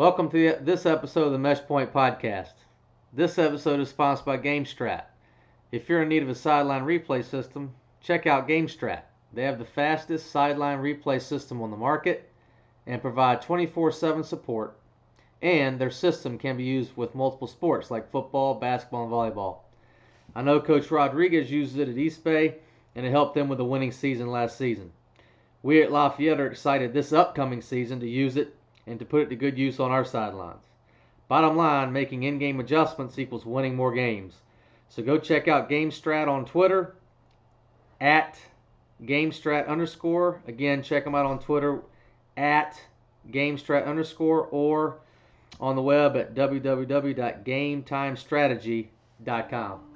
Welcome to this episode of the Mesh Point Podcast. This episode is sponsored by GameStrat. If you're in need of a sideline replay system, check out GameStrat. They have the fastest sideline replay system on the market and provide 24 7 support. And their system can be used with multiple sports like football, basketball, and volleyball. I know Coach Rodriguez uses it at East Bay, and it helped them with a winning season last season. We at Lafayette are excited this upcoming season to use it and to put it to good use on our sidelines. Bottom line, making in game adjustments equals winning more games. So go check out GameStrat on Twitter at GameStrat underscore. Again, check them out on Twitter at GameStrat underscore or on the web at www.gametimestrategy.com.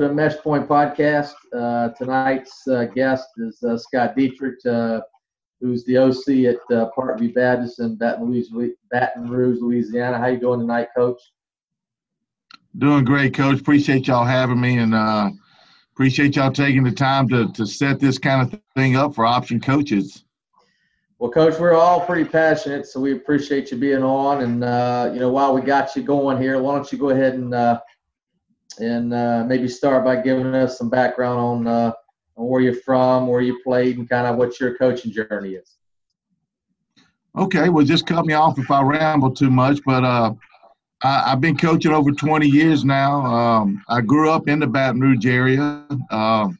to the Mesh Point podcast. Uh, tonight's uh, guest is uh, Scott Dieterich, uh, who's the OC at uh, Parkview Baptist in Baton Rouge, Baton Rouge, Louisiana. How you doing tonight, Coach? Doing great, Coach. Appreciate y'all having me, and uh, appreciate y'all taking the time to to set this kind of thing up for option coaches. Well, Coach, we're all pretty passionate, so we appreciate you being on. And you know, while we got you going here, why don't you go ahead and and uh, maybe start by giving us some background on, uh, on where you're from, where you played, and kind of what your coaching journey is. Okay, well, just cut me off if I ramble too much, but uh, I, have been coaching over 20 years now. Um, I grew up in the Baton Rouge area. Um,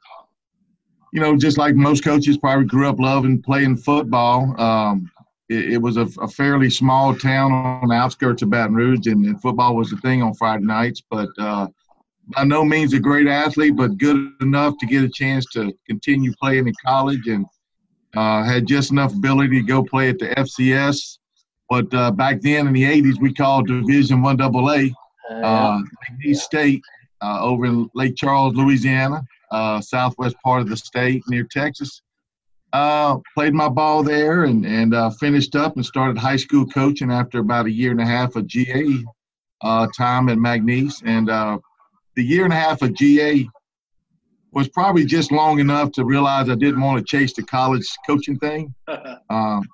you know, just like most coaches, probably grew up loving playing football. Um, it, it, was a, a, fairly small town on the outskirts of Baton Rouge, and, and football was the thing on Friday nights. But uh, by no means a great athlete, but good enough to get a chance to continue playing in college and uh, had just enough ability to go play at the FCS. But uh, back then in the 80s, we called Division One AA, uh, McNeese State, uh, over in Lake Charles, Louisiana, uh, southwest part of the state near Texas. Uh, played my ball there and, and uh, finished up and started high school coaching after about a year and a half of GA uh, time at McNeese. And the year and a half of GA was probably just long enough to realize I didn't want to chase the college coaching thing. Um,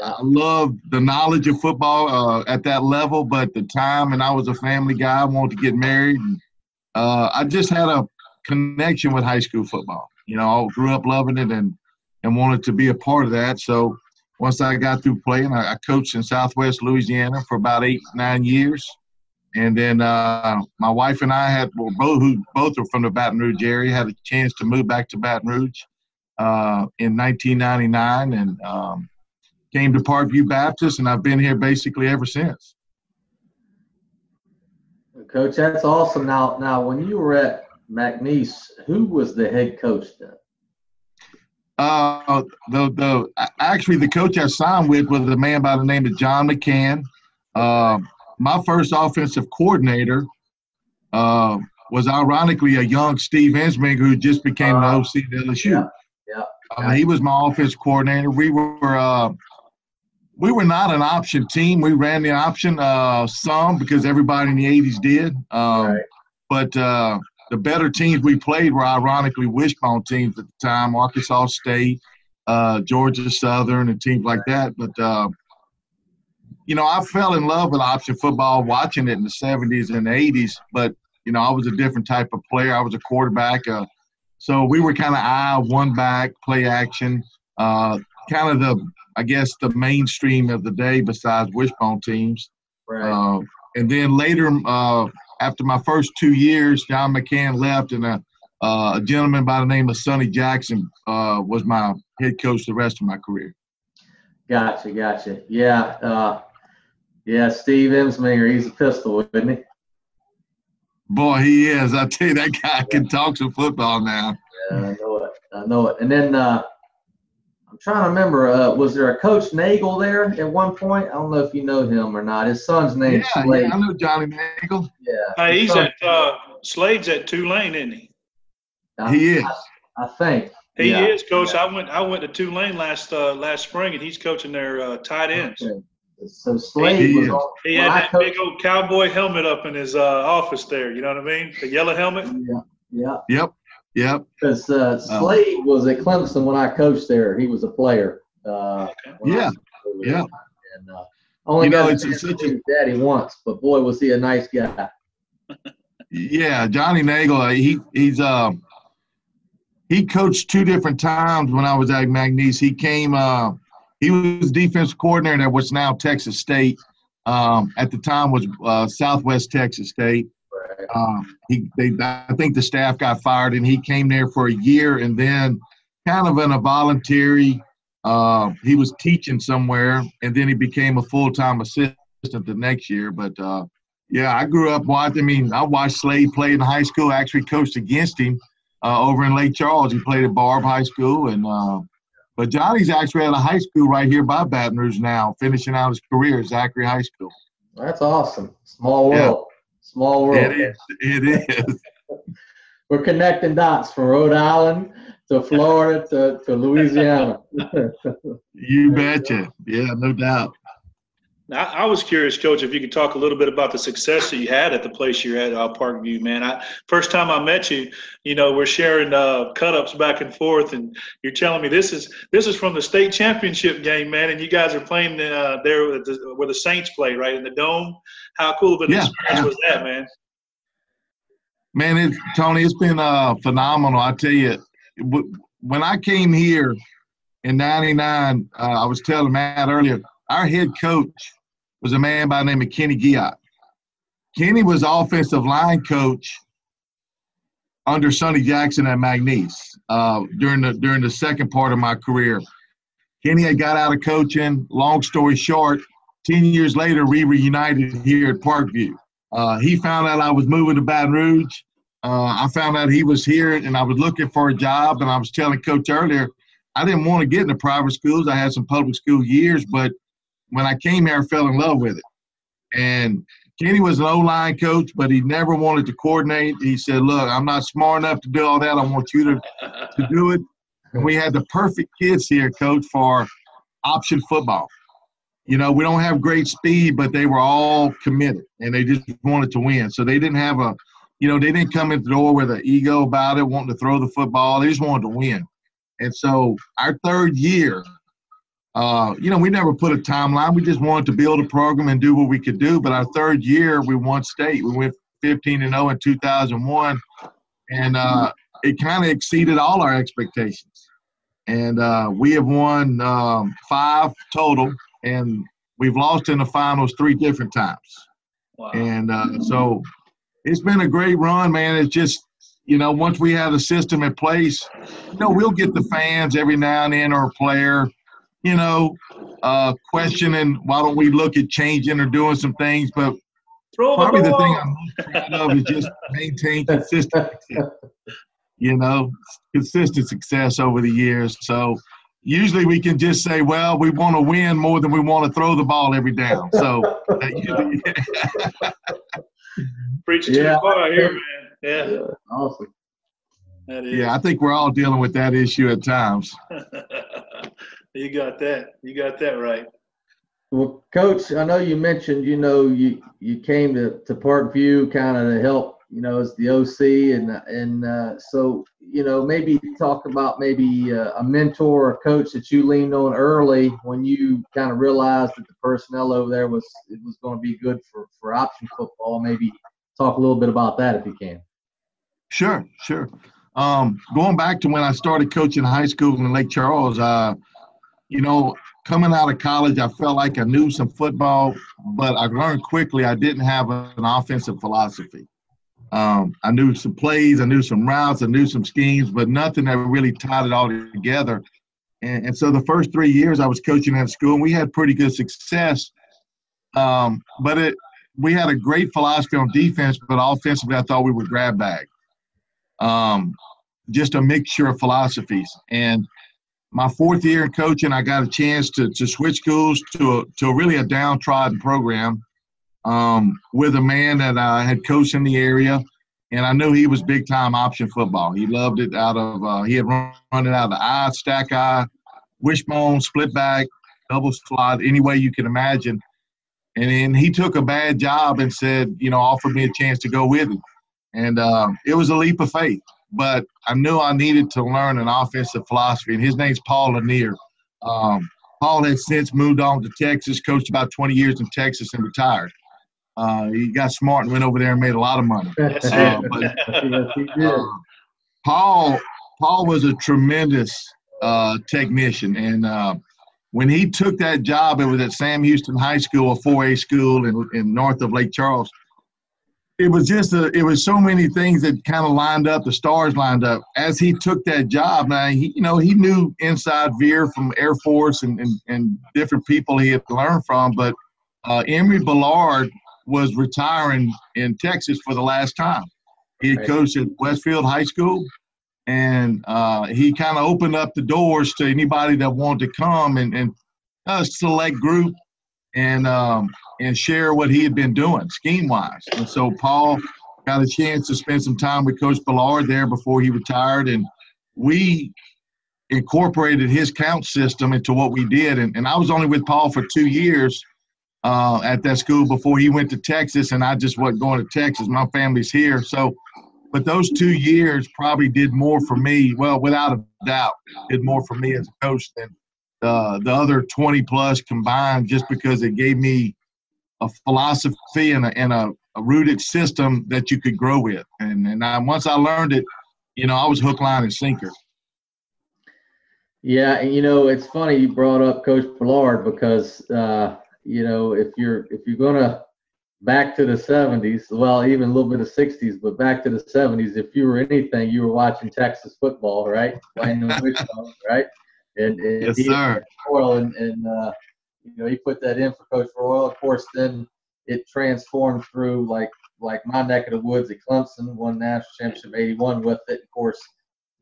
I loved the knowledge of football uh, at that level, but the time, and I was a family guy, I wanted to get married. And, uh, I just had a connection with high school football. You know, I grew up loving it and and wanted to be a part of that. So once I got through playing, I, I coached in Southwest Louisiana for about eight nine years. And then uh, my wife and I had well, both who both are from the Baton Rouge area had a chance to move back to Baton Rouge uh, in 1999 and um, came to Parkview Baptist, and I've been here basically ever since. Coach, that's awesome. Now, now when you were at McNeese, who was the head coach then? Uh, the the actually the coach I signed with was a man by the name of John McCann. Uh, my first offensive coordinator uh, was ironically a young Steve Ensminger who just became the OC at LSU. Yeah, yeah. Uh, he was my offensive coordinator. We were uh, we were not an option team. We ran the option uh, some because everybody in the '80s did. Um, right. But uh, the better teams we played were ironically wishbone teams at the time: Arkansas State, uh, Georgia Southern, and teams like that. But you know, I fell in love with option football watching it in the 70s and 80s, but, you know, I was a different type of player. I was a quarterback. Uh, so we were kind of eye, one back, play action, uh, kind of the, I guess, the mainstream of the day besides wishbone teams. Right. Uh, and then later, uh, after my first two years, John McCann left, and a, uh, a gentleman by the name of Sonny Jackson uh, was my head coach the rest of my career. Gotcha, gotcha. Yeah, Yeah, Steve Ensminger, he's a pistol, isn't he? Boy, he is. I tell you, that guy can talk some football now. Yeah, I know it. I know it. And then uh, I'm trying to remember. Uh, was there a Coach Nagel there at one point? I don't know if you know him or not. His son's name. Yeah, Slade. yeah I know Johnny Nagel. Yeah. Hey, he's son, at uh, Slade's at Tulane, isn't he? I, he is. I, I think. He yeah. is, coach. Yeah. I went I went to Tulane last uh, last spring, and he's coaching their uh, tight ends. Okay. So Slade he, was on, he had that coached, big old cowboy helmet up in his uh, office there. You know what I mean? The yellow helmet. Yeah. Yeah. Yep. Yep. Because uh, oh. Slade um, was at Clemson when I coached there. He was a player. Uh, yeah. Yeah. And uh, only you got know, it's, it's such a, daddy once, but boy was he a nice guy. yeah, Johnny Nagel. Uh, he he's um he coached two different times when I was at McNeese. He came. Uh, he was defense coordinator at what's now Texas State. Um, at the time was uh, Southwest Texas State. Um, he, they, I think the staff got fired, and he came there for a year, and then kind of in a voluntary. Uh, he was teaching somewhere, and then he became a full time assistant the next year. But uh, yeah, I grew up watching. I mean, I watched Slade play in high school. I Actually, coached against him uh, over in Lake Charles. He played at Barbe High School, and uh, but Johnny's actually at a high school right here by Baton Rouge now, finishing out his career, at Zachary High School. That's awesome. Small world. Yeah. Small world. It is. It is. We're connecting dots from Rhode Island to Florida to, to Louisiana. you betcha. Yeah, no doubt. I, I, was curious, Coach, if you could talk a little bit about the success that you had at the place you're at, uh, Parkview. Man, I, first time I met you, you know, we're sharing uh, cut ups back and forth, and you're telling me this is this is from the state championship game, man, and you guys are playing uh, there the, where the Saints play, right in the dome. How cool of an yeah, experience yeah. was that, man? Man, Tony, it's been uh, phenomenal. I tell you, when I came here in '99, uh, I was telling Matt earlier, our head coach was a man by the name of Kenny Guillot. Kenny was offensive line coach under Sonny Jackson at McNeese uh, during the during the second part of my career. Kenny had got out of coaching. Long story short, ten years later, we reunited here at Parkview. Uh, he found out I was moving to Baton Rouge. Uh, I found out he was here, and I was looking for a job. And I was telling Coach earlier, I didn't want to get into private schools. I had some public school years, but when I came here, I fell in love with it. And Kenny was an O line coach, but he never wanted to coordinate. He said, Look, I'm not smart enough to do all that. I want you to, to do it. And we had the perfect kids here, coach, for option football. You know, we don't have great speed, but they were all committed and they just wanted to win. So they didn't have a, you know, they didn't come in the door with an ego about it, wanting to throw the football. They just wanted to win. And so our third year, uh, you know, we never put a timeline. We just wanted to build a program and do what we could do. But our third year, we won state. We went 15 and 0 in 2001, and uh, it kind of exceeded all our expectations. And uh, we have won um, five total, and we've lost in the finals three different times. Wow. And uh, so it's been a great run, man. It's just you know, once we have the system in place, you know, we'll get the fans every now and then or a player you know, uh, questioning why don't we look at changing or doing some things. But Throw probably the, the thing I'm most proud of is just maintain consistency. You know, consistent success over the years. So usually we can just say, well, we want to win more than we want to throw the ball every down. So usually, preaching yeah. to the choir here, man. Yeah. yeah. Awesome. Yeah, I think we're all dealing with that issue at times. You got that. You got that right. Well, Coach, I know you mentioned, you know, you you came to, to Parkview kind of to help, you know, as the OC, and and uh, so you know maybe talk about maybe uh, a mentor or coach that you leaned on early when you kind of realized that the personnel over there was it was going to be good for for option football. Maybe talk a little bit about that if you can. Sure, sure. Um, going back to when I started coaching high school in Lake Charles, uh, you know, coming out of college, I felt like I knew some football, but I learned quickly I didn't have an offensive philosophy. Um, I knew some plays, I knew some routes, I knew some schemes, but nothing that really tied it all together. And, and so the first three years I was coaching at school, and we had pretty good success. Um, but it we had a great philosophy on defense, but offensively, I thought we were grab bag. Um, just a mixture of philosophies. And my fourth year in coaching, I got a chance to, to switch schools to a, to really a downtrodden program um, with a man that I had coached in the area. And I knew he was big time option football. He loved it out of, uh, he had run, run it out of the eye, stack eye, wishbone, split back, double slot, any way you can imagine. And then he took a bad job and said, you know, offered me a chance to go with him. And uh, it was a leap of faith. But I knew I needed to learn an offensive philosophy. And his name's Paul Lanier. Um, Paul has since moved on to Texas, coached about 20 years in Texas, and retired. Uh, he got smart and went over there and made a lot of money. Uh, but, uh, Paul Paul was a tremendous uh, technician, and uh, when he took that job, it was at Sam Houston High School, a 4A school in, in north of Lake Charles. It was just a, it was so many things that kind of lined up. The stars lined up as he took that job. Now he, you know, he knew inside veer from Air Force and, and, and different people he had learned from. But uh, Emory Bellard was retiring in Texas for the last time. He had coached at Westfield High School and uh, he kind of opened up the doors to anybody that wanted to come and, and a select group and um, and share what he had been doing scheme wise. And so Paul got a chance to spend some time with Coach Bellard there before he retired, and we incorporated his count system into what we did. And, and I was only with Paul for two years uh, at that school before he went to Texas, and I just wasn't going to Texas. My family's here, so but those two years probably did more for me. Well, without a doubt, did more for me as a coach than uh, the other 20 plus combined, just because it gave me a philosophy and a, and a, a rooted system that you could grow with. And and I, once I learned it, you know, I was hook, line, and sinker. Yeah, and you know, it's funny you brought up Coach Bellard because uh, you know if you're if you're gonna back to the 70s, well, even a little bit of 60s, but back to the 70s, if you were anything, you were watching Texas football, right? Right? And, and yes, sir. And, and uh, you know, he put that in for Coach Royal. Of course, then it transformed through like like my neck of the woods at Clemson, won national championship '81 with it. Of course,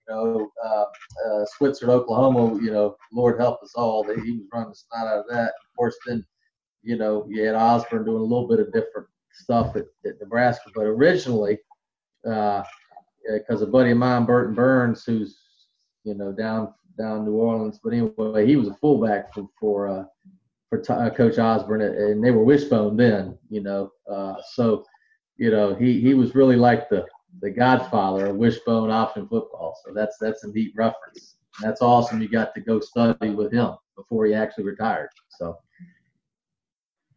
you know, uh, uh, Switzer, Oklahoma. You know, Lord help us all. That he was running the snot out of that. Of course, then you know, you had Osborne doing a little bit of different stuff at, at Nebraska, but originally, because uh, a buddy of mine, Burton Burns, who's you know down down New Orleans, but anyway, he was a fullback for for uh, for t- uh, Coach Osborne, and they were wishbone then, you know. Uh, so, you know, he he was really like the the godfather of wishbone option football. So that's that's a neat reference. And that's awesome. You got to go study with him before he actually retired. So.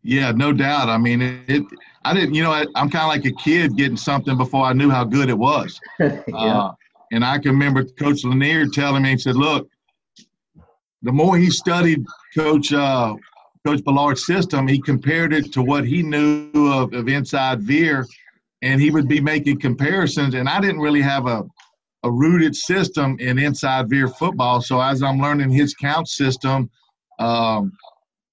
Yeah, no doubt. I mean, it. it I didn't. You know, I, am kind of like a kid getting something before I knew how good it was. yeah. Uh, and I can remember Coach Lanier telling me, he said, "Look, the more he studied Coach uh, Coach Bellard's system, he compared it to what he knew of, of inside veer, and he would be making comparisons. And I didn't really have a a rooted system in inside veer football. So as I'm learning his count system, um,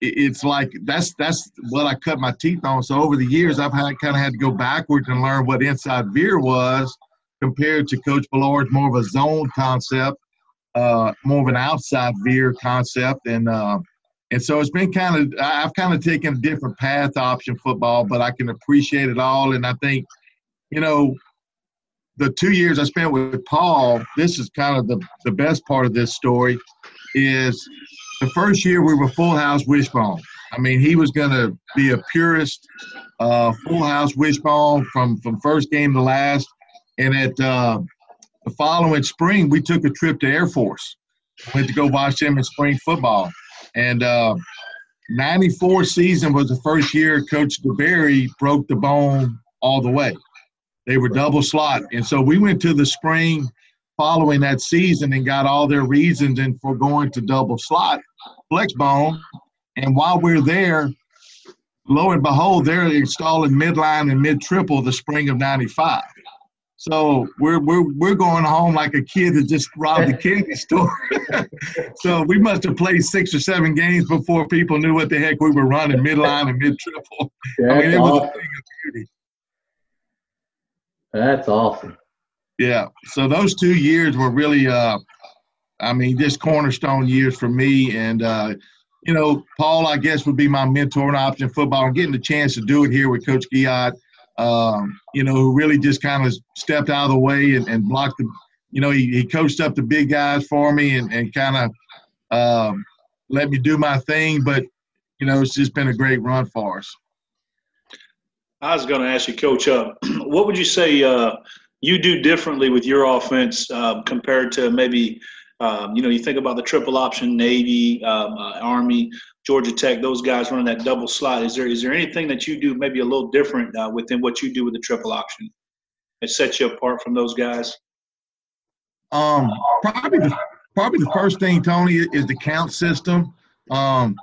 it's like that's that's what I cut my teeth on. So over the years, I've had kind of had to go backwards and learn what inside veer was compared to Coach Bellard's more of a zone concept, uh, more of an outside veer concept, and uh, and so it's been kind of I've kind of taken a different path option football, but I can appreciate it all, and I think you know the two years I spent with Paul, this is kind of the the best part of this story is the first year we were full house wishbone. I mean, he was going to be a purist, uh, full house wishbone from from first game to last. And at uh, the following spring, we took a trip to Air Force. Went to go watch them in spring football. And uh, 94 season was the first year Coach DeBerry broke the bone all the way. They were double slot. And so we went to the spring following that season and got all their reasons and for going to double slot flex bone. And while we're there, lo and behold, they're installing midline and mid triple the spring of 95. So we're we're we're going home like a kid that just robbed the candy store. so we must have played six or seven games before people knew what the heck we were running midline and mid triple. I mean, it was awesome. a thing of beauty. That's awesome. Yeah. So those two years were really, uh, I mean, just cornerstone years for me. And uh, you know, Paul, I guess would be my mentor in option football. And getting the chance to do it here with Coach Guillot um, you know, who really just kind of stepped out of the way and, and blocked the, you know, he, he coached up the big guys for me and, and kind of um, let me do my thing. But, you know, it's just been a great run for us. I was going to ask you, Coach, uh, what would you say uh, you do differently with your offense uh, compared to maybe, um, you know, you think about the triple option, Navy, um, uh, Army. Georgia Tech, those guys running that double slot. Is there is there anything that you do maybe a little different uh, within what you do with the triple option that sets you apart from those guys? Um, probably the probably the first thing, Tony, is the count system. Um,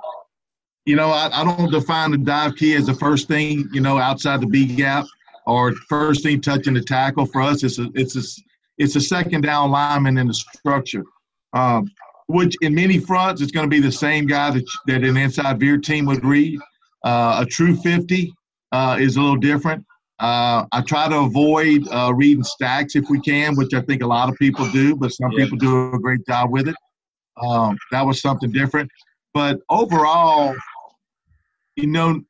you know, I, I don't define the dive key as the first thing, you know, outside the B gap or first thing touching the tackle. For us, it's a it's a it's a second down lineman in the structure. Um, which in many fronts it's going to be the same guy that, that an inside veer team would read. Uh, a true 50 uh, is a little different. Uh, I try to avoid uh, reading stacks if we can, which I think a lot of people do, but some yeah. people do a great job with it. Um, that was something different. But overall, you know,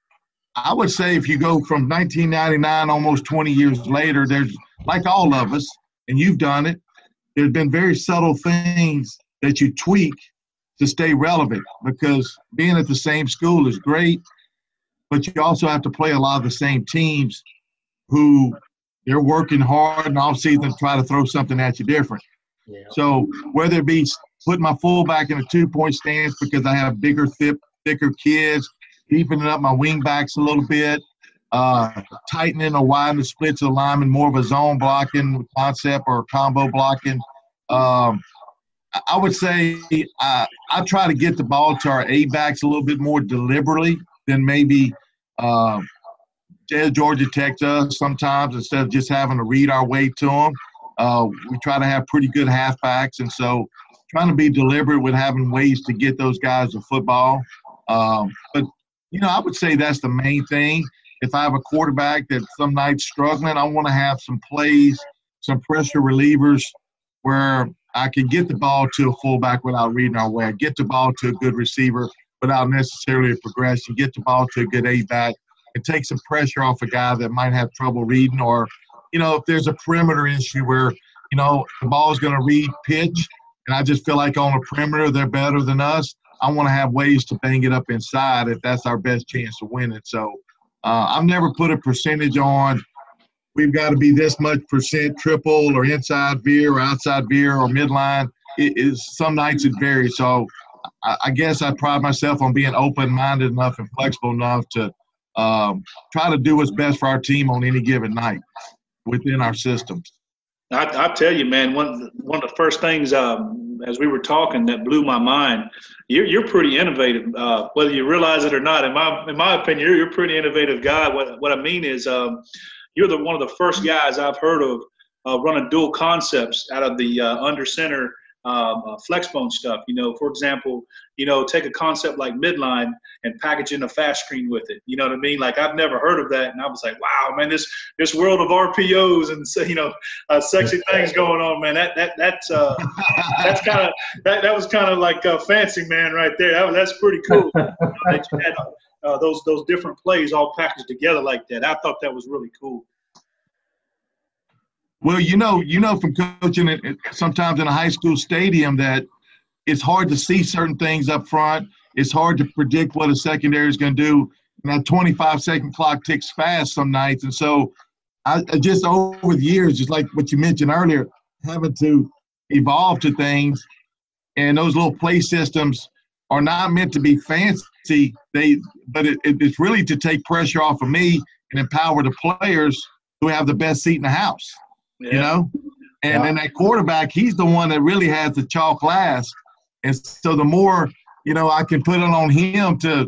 I would say if you go from 1999, almost 20 years later, there's like all of us, and you've done it. There's been very subtle things that you tweak to stay relevant because being at the same school is great, but you also have to play a lot of the same teams who they're working hard and off season try to throw something at you different. Yeah. So whether it be putting my fullback in a two point stance because I have bigger, thick, thicker kids, deepening up my wing backs a little bit, uh, tightening or widening the splits of the lineman, more of a zone blocking concept or combo blocking. Um, I would say uh, I try to get the ball to our A backs a little bit more deliberately than maybe uh, Georgia Tech does sometimes. Instead of just having to read our way to them, uh, we try to have pretty good halfbacks, and so trying to be deliberate with having ways to get those guys to football. Um, but you know, I would say that's the main thing. If I have a quarterback that some nights struggling, I want to have some plays, some pressure relievers where I can get the ball to a fullback without reading our way. I get the ball to a good receiver without necessarily a progression. Get the ball to a good A back and take some pressure off a guy that might have trouble reading. Or, you know, if there's a perimeter issue where, you know, the ball is going to read pitch, and I just feel like on a perimeter they're better than us. I want to have ways to bang it up inside if that's our best chance to win it. So uh, I've never put a percentage on we've got to be this much percent triple or inside veer or outside veer or midline. It is some nights it varies. So I, I guess I pride myself on being open minded enough and flexible enough to um, try to do what's best for our team on any given night within our systems. I, I tell you, man, one one of the first things um, as we were talking that blew my mind. You're you're pretty innovative, uh, whether you realize it or not. In my in my opinion, you're, you're a pretty innovative guy. What what I mean is, um, you're the one of the first guys I've heard of uh, running dual concepts out of the uh, under center um, uh, flexbone stuff. You know, for example, you know, take a concept like midline and package in a fast screen with it. You know what I mean? Like I've never heard of that, and I was like, wow, man, this this world of RPOs and you know, uh, sexy things going on, man. That that that's uh, that's kind of that that was kind of like uh, fancy, man, right there. That, that's pretty cool. You know, that you had, uh, those those different plays all packaged together like that. I thought that was really cool. Well, you know, you know from coaching it sometimes in a high school stadium that it's hard to see certain things up front. It's hard to predict what a secondary is going to do. And that 25 second clock ticks fast some nights. And so I, I just over the years, just like what you mentioned earlier, having to evolve to things and those little play systems are not meant to be fancy. They, but it, it's really to take pressure off of me and empower the players who have the best seat in the house. Yeah. You know, and then that quarterback, he's the one that really has the chalk last. And so the more you know, I can put it on him to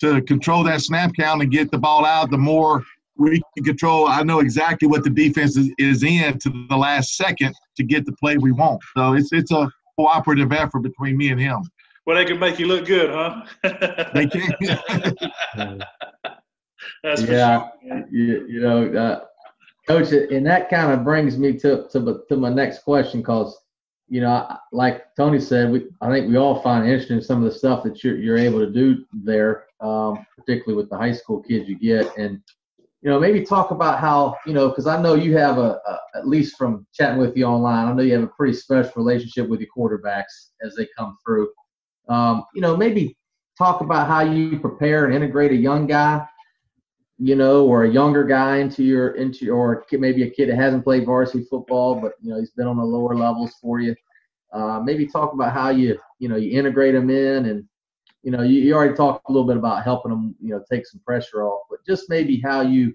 to control that snap count and get the ball out. The more we can control. I know exactly what the defense is, is in to the last second to get the play we want. So it's it's a cooperative effort between me and him. Well, they can make you look good, huh? they can. That's yeah, sure. you, you know, uh, coach, and that kind of brings me to to, to my next question because you know, like Tony said, we I think we all find interesting some of the stuff that you're you're able to do there, um, particularly with the high school kids you get, and you know, maybe talk about how you know, because I know you have a, a, at least from chatting with you online, I know you have a pretty special relationship with your quarterbacks as they come through. Um, you know, maybe talk about how you prepare and integrate a young guy you know, or a younger guy into your into or maybe a kid that hasn't played varsity football, but you know he's been on the lower levels for you. Uh, maybe talk about how you you know you integrate them in, and you know you, you already talked a little bit about helping them you know take some pressure off, but just maybe how you you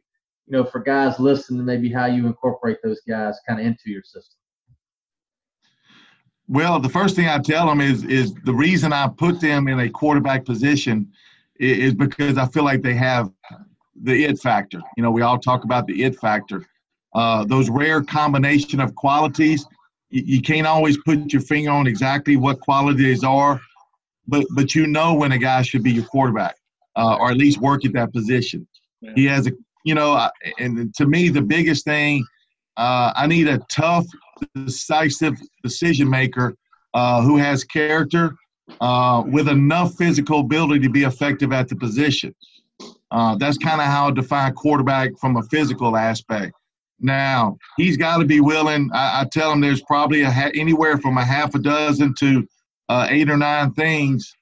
know for guys listening, maybe how you incorporate those guys kind of into your system. Well, the first thing I tell them is is the reason I put them in a quarterback position is because I feel like they have the it factor. You know, we all talk about the it factor. Uh, those rare combination of qualities, you, you, can't always put your finger on exactly what qualities are, but but you know when a guy should be your quarterback, uh, or at least work at that position. Yeah. He has a, you know, and to me the biggest thing, uh, I need a tough, decisive decision maker uh, who has character, uh, with enough physical ability to be effective at the position. Uh, that's kind of how I define quarterback from a physical aspect. Now he's got to be willing. I, I, tell him there's probably ha- anywhere from a half a dozen to uh, eight or nine things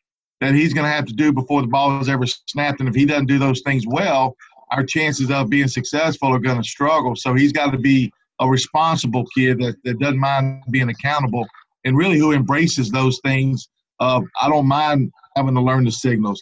that he's going to have to do before the ball is ever snapped. And if he doesn't do those things well, our chances of being successful are going to struggle. So he's got to be a responsible kid that, that doesn't mind being accountable and really who embraces those things. Of I don't mind having to learn the signals.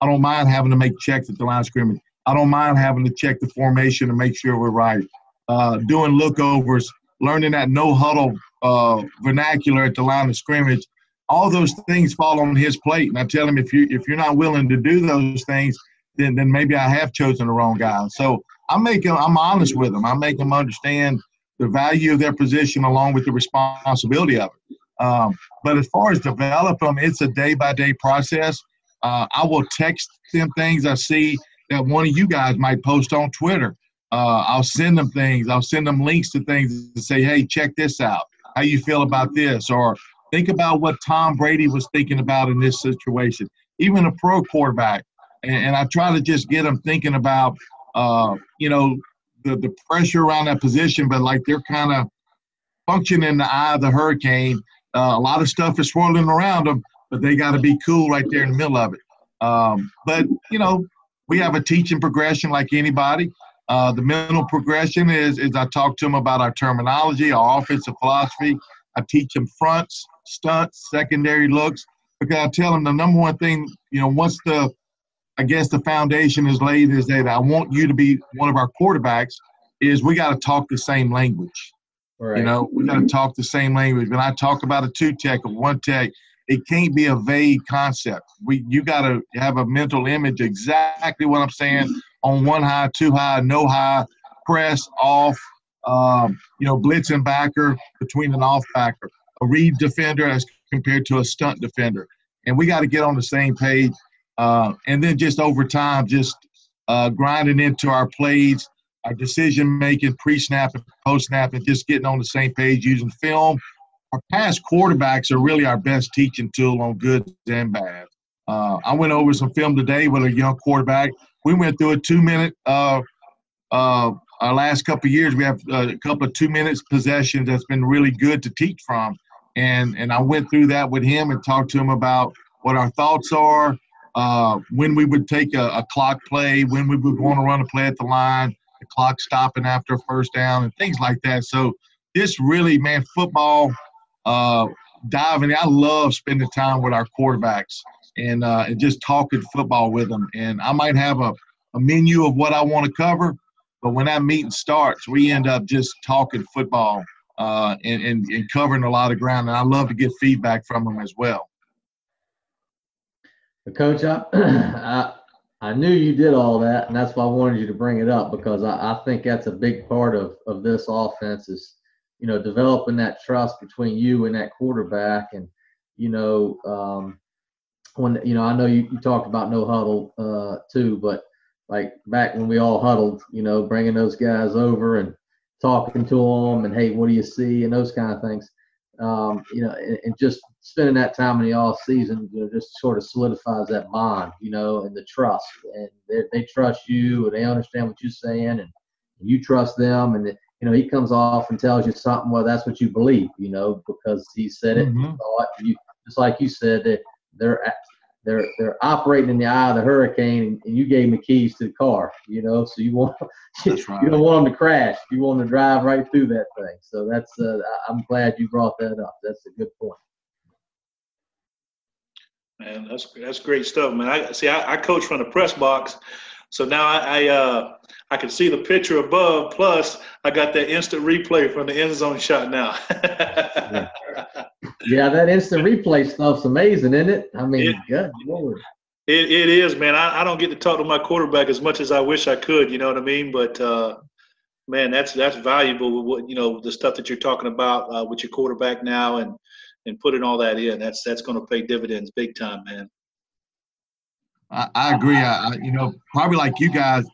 I don't mind having to make checks at the line of scrimmage. I don't mind having to check the formation to make sure we're right. Uh, doing lookovers, learning that no huddle uh, vernacular at the line of scrimmage. All those things fall on his plate, and I tell him if you if you're not willing to do those things, then then maybe I have chosen the wrong guy. So I'm making I'm honest with them. I make them understand the value of their position along with the responsibility of it. Um, but as far as develop them, it's a day by day process. Uh, I will text them things I see that one of you guys might post on Twitter. Uh, I'll send them things. I'll send them links to things to say, hey, check this out. How you feel about this? Or think about what Tom Brady was thinking about in this situation. Even a pro quarterback. And, and I try to just get them thinking about, uh, you know, the, the pressure around that position, but like they're kind of functioning in the eye of the hurricane. Uh, a lot of stuff is swirling around them, but they got to be cool right there in the middle of it. Um, but you know, we have a teaching progression like anybody. Uh, the mental progression is is I talk to them about our terminology, our offensive philosophy. I teach them fronts, stunts, secondary looks because I tell them the number one thing, you know, once the I guess the foundation is laid is that I want you to be one of our quarterbacks is we got to talk the same language. Right. You know, we got to talk the same language. When I talk about a two tech or one tech, it can't be a vague concept. We you got to have a mental image exactly what I'm saying on one high, two high, no high, press off, um, you know, blitz and backer between an off backer, a read defender as compared to a stunt defender, and we got to get on the same page. Uh, and then just over time, just uh, grinding into our plays, our decision making, pre snap and post snap, and just getting on the same page using film our past quarterbacks are really our best teaching tool on good and bad. Uh, I went over some film today with a young quarterback. We went through a two minute, uh, uh, our last couple of years, we have a couple of two minutes possessions that's been really good to teach from. And, and I went through that with him and talked to him about what our thoughts are, uh, when we would take a, a clock play, when we would want to run a play at the line, the clock stopping after first down, and things like that. So this really, man, football uh, diving. I love spending time with our quarterbacks and uh, and just talking football with them. And I might have a, a menu of what I want to cover, but when that meeting starts, we end up just talking football uh, and, and, and covering a lot of ground. And I love to get feedback from them as well. Coach, I, I, I knew you did all that, and that's why I wanted you to bring it up because I, I think that's a big part of, of this offense is, you know, developing that trust between you and that quarterback. And, you know, um, when, you know, I know you, you talked about no huddle uh, too, but like back when we all huddled, you know, bringing those guys over and talking to them and, hey, what do you see? And those kind of things. Um, you know, and, and just spending that time in the off season, you know, just sort of solidifies that bond, you know, and the trust. And they, they trust you, and they understand what you're saying, and you trust them. And you know, he comes off and tells you something. Well, that's what you believe, you know, because he said it. Mm-hmm. You, just like you said that they're they're they're operating in the eye of the hurricane, and you gave them the keys to the car, you know. So you want you, right. you don't want them to crash. You want them to drive right through that thing. So that's uh, I'm glad you brought that up. That's a good point. Man, that's that's great stuff, man. I see. I, I coach from the press box, so now I I, uh, I can see the picture above. Plus, I got that instant replay from the end zone shot now. yeah. yeah. that instant replay stuff's amazing, isn't it? I mean, it, good lord. It, it is, man. I, I don't get to talk to my quarterback as much as I wish I could. You know what I mean? But uh, man, that's that's valuable. With what you know, the stuff that you're talking about uh, with your quarterback now, and and putting all that in. That's that's going to pay dividends big time, man. I, I agree. I, you know, probably like you guys,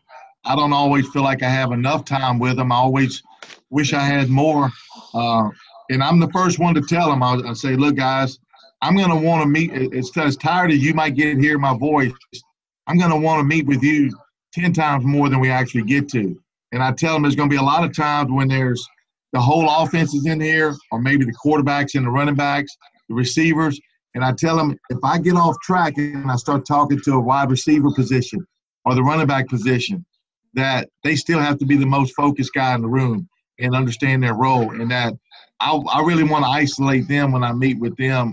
I don't always feel like I have enough time with them. I always wish I had more. Uh, and I'm the first one to tell them. I, I say, look, guys, I'm going to want to meet. As tired as you might get hear my voice. I'm going to want to meet with you ten times more than we actually get to. And I tell them there's going to be a lot of times when there's the whole offense is in here, or maybe the quarterbacks and the running backs, the receivers. And I tell them if I get off track and I start talking to a wide receiver position or the running back position, that they still have to be the most focused guy in the room and understand their role. And that I, I really want to isolate them when I meet with them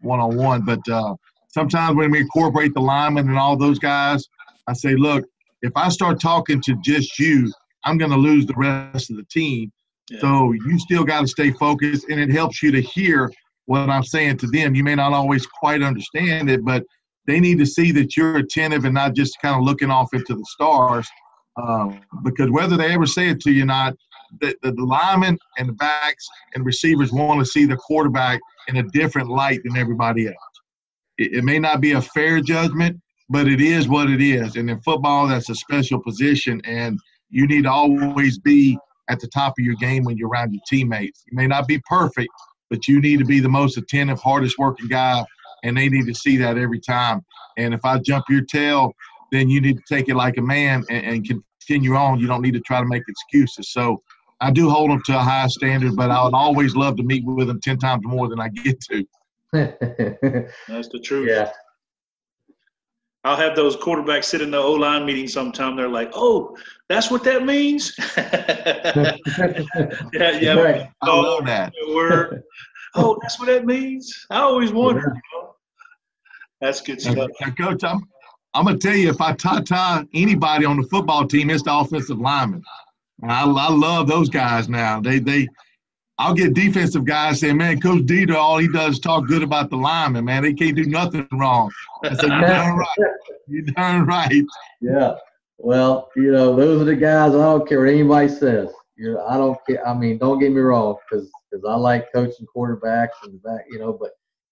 one on one. But uh, sometimes when we incorporate the linemen and all those guys, I say, look, if I start talking to just you, I'm going to lose the rest of the team. So you still got to stay focused, and it helps you to hear what I'm saying to them. You may not always quite understand it, but they need to see that you're attentive and not just kind of looking off into the stars. Um, because whether they ever say it to you or not, the, the, the linemen and the backs and receivers want to see the quarterback in a different light than everybody else. It, it may not be a fair judgment, but it is what it is. And in football, that's a special position, and you need to always be at the top of your game when you're around your teammates. You may not be perfect, but you need to be the most attentive, hardest working guy, and they need to see that every time. And if I jump your tail, then you need to take it like a man and, and continue on. You don't need to try to make excuses. So I do hold them to a high standard, but I would always love to meet with them 10 times more than I get to. That's the truth. Yeah. I'll have those quarterbacks sit in the O line meeting sometime. They're like, "Oh, that's what that means." yeah, yeah. Right. I love that word. oh, that's what that means. I always wondered. You know? That's good stuff. Now, Coach, I'm I'm gonna tell you, if I tie anybody on the football team, it's the offensive lineman. I, I love those guys now. They they I'll get defensive guys saying, "Man, Coach Dieter, all he does is talk good about the linemen. Man, they can't do nothing wrong." I said, "You're darn right. You're darn right." Yeah. Well, you know, those are the guys. I don't care what anybody says. You know, I don't care. I mean, don't get me wrong, because because I like coaching quarterbacks and the back, you know, but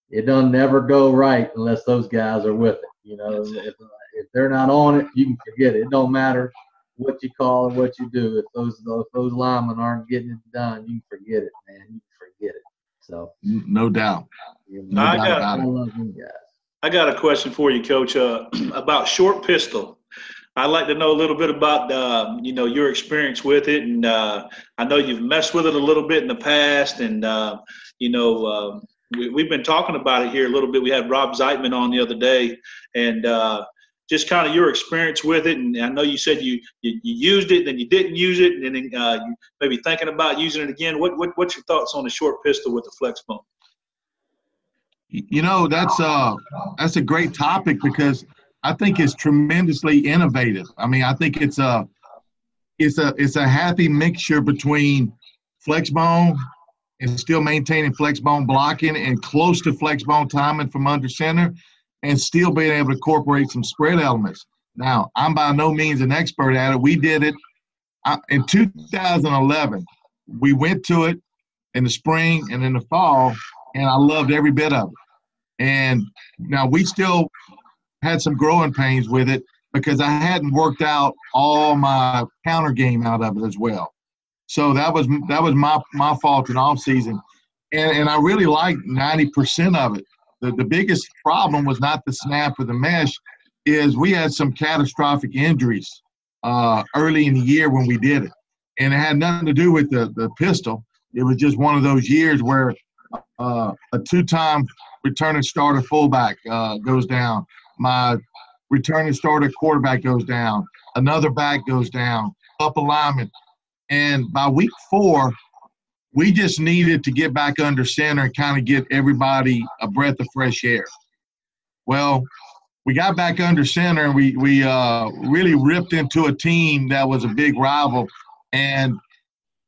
it doesn't never go right unless those guys are with it. You know, if, if they're not on it, you can forget it. It don't matter what you call and what you do. If those if those linemen aren't getting it done, you can forget it, man. You can forget it. So no doubt. No I doubt got, I love you guys. I got a question for you, Coach, uh, about short pistol. I'd like to know a little bit about uh, you know your experience with it, and uh, I know you've messed with it a little bit in the past, and uh, you know um, we, have been talking about it here a little bit. We had Rob Zeitman on the other day, and uh, just kind of your experience with it. And I know you said you you, you used it, then you didn't use it, and then uh, you maybe thinking about using it again. What, what what's your thoughts on the short pistol with the flex bone? You know, that's uh that's a great topic because I think it's tremendously innovative. I mean, I think it's a it's a it's a happy mixture between flex bone and still maintaining flex bone blocking and close to flex bone timing from under center and still being able to incorporate some spread elements. Now, I'm by no means an expert at it. We did it uh, in 2011. We went to it in the spring and in the fall, and I loved every bit of it. And now we still had some growing pains with it because I hadn't worked out all my counter game out of it as well. So that was that was my my fault in off season, and and I really liked ninety percent of it. The the biggest problem was not the snap or the mesh, is we had some catastrophic injuries uh, early in the year when we did it, and it had nothing to do with the the pistol. It was just one of those years where uh, a two-time returning starter fullback uh, goes down. My returning starter quarterback goes down. Another back goes down. Up alignment. And by week four, we just needed to get back under center and kind of get everybody a breath of fresh air. Well, we got back under center and we we uh, really ripped into a team that was a big rival. And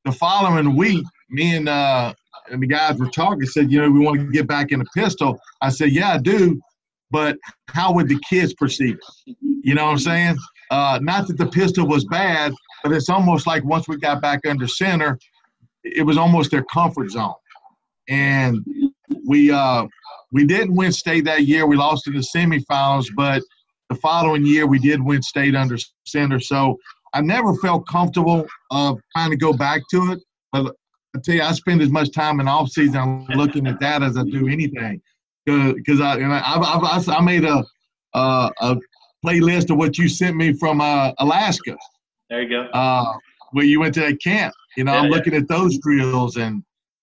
the following week, me and uh, and the guys were talking. Said, you know, we want to get back in the pistol. I said, yeah, I do, but how would the kids perceive it? You know what I'm saying? Uh, not that the pistol was bad, but it's almost like once we got back under center, it was almost their comfort zone. And we uh, we didn't win state that year. We lost in the semifinals, but the following year we did win state under center. So I never felt comfortable of trying to go back to it. But I tell you, I spend as much time in off season looking at that as I do anything. Because I, I, I, I, made a, uh, a playlist of what you sent me from uh, Alaska. There you go. Uh, where you went to that camp. You know, yeah, I'm looking at those drills and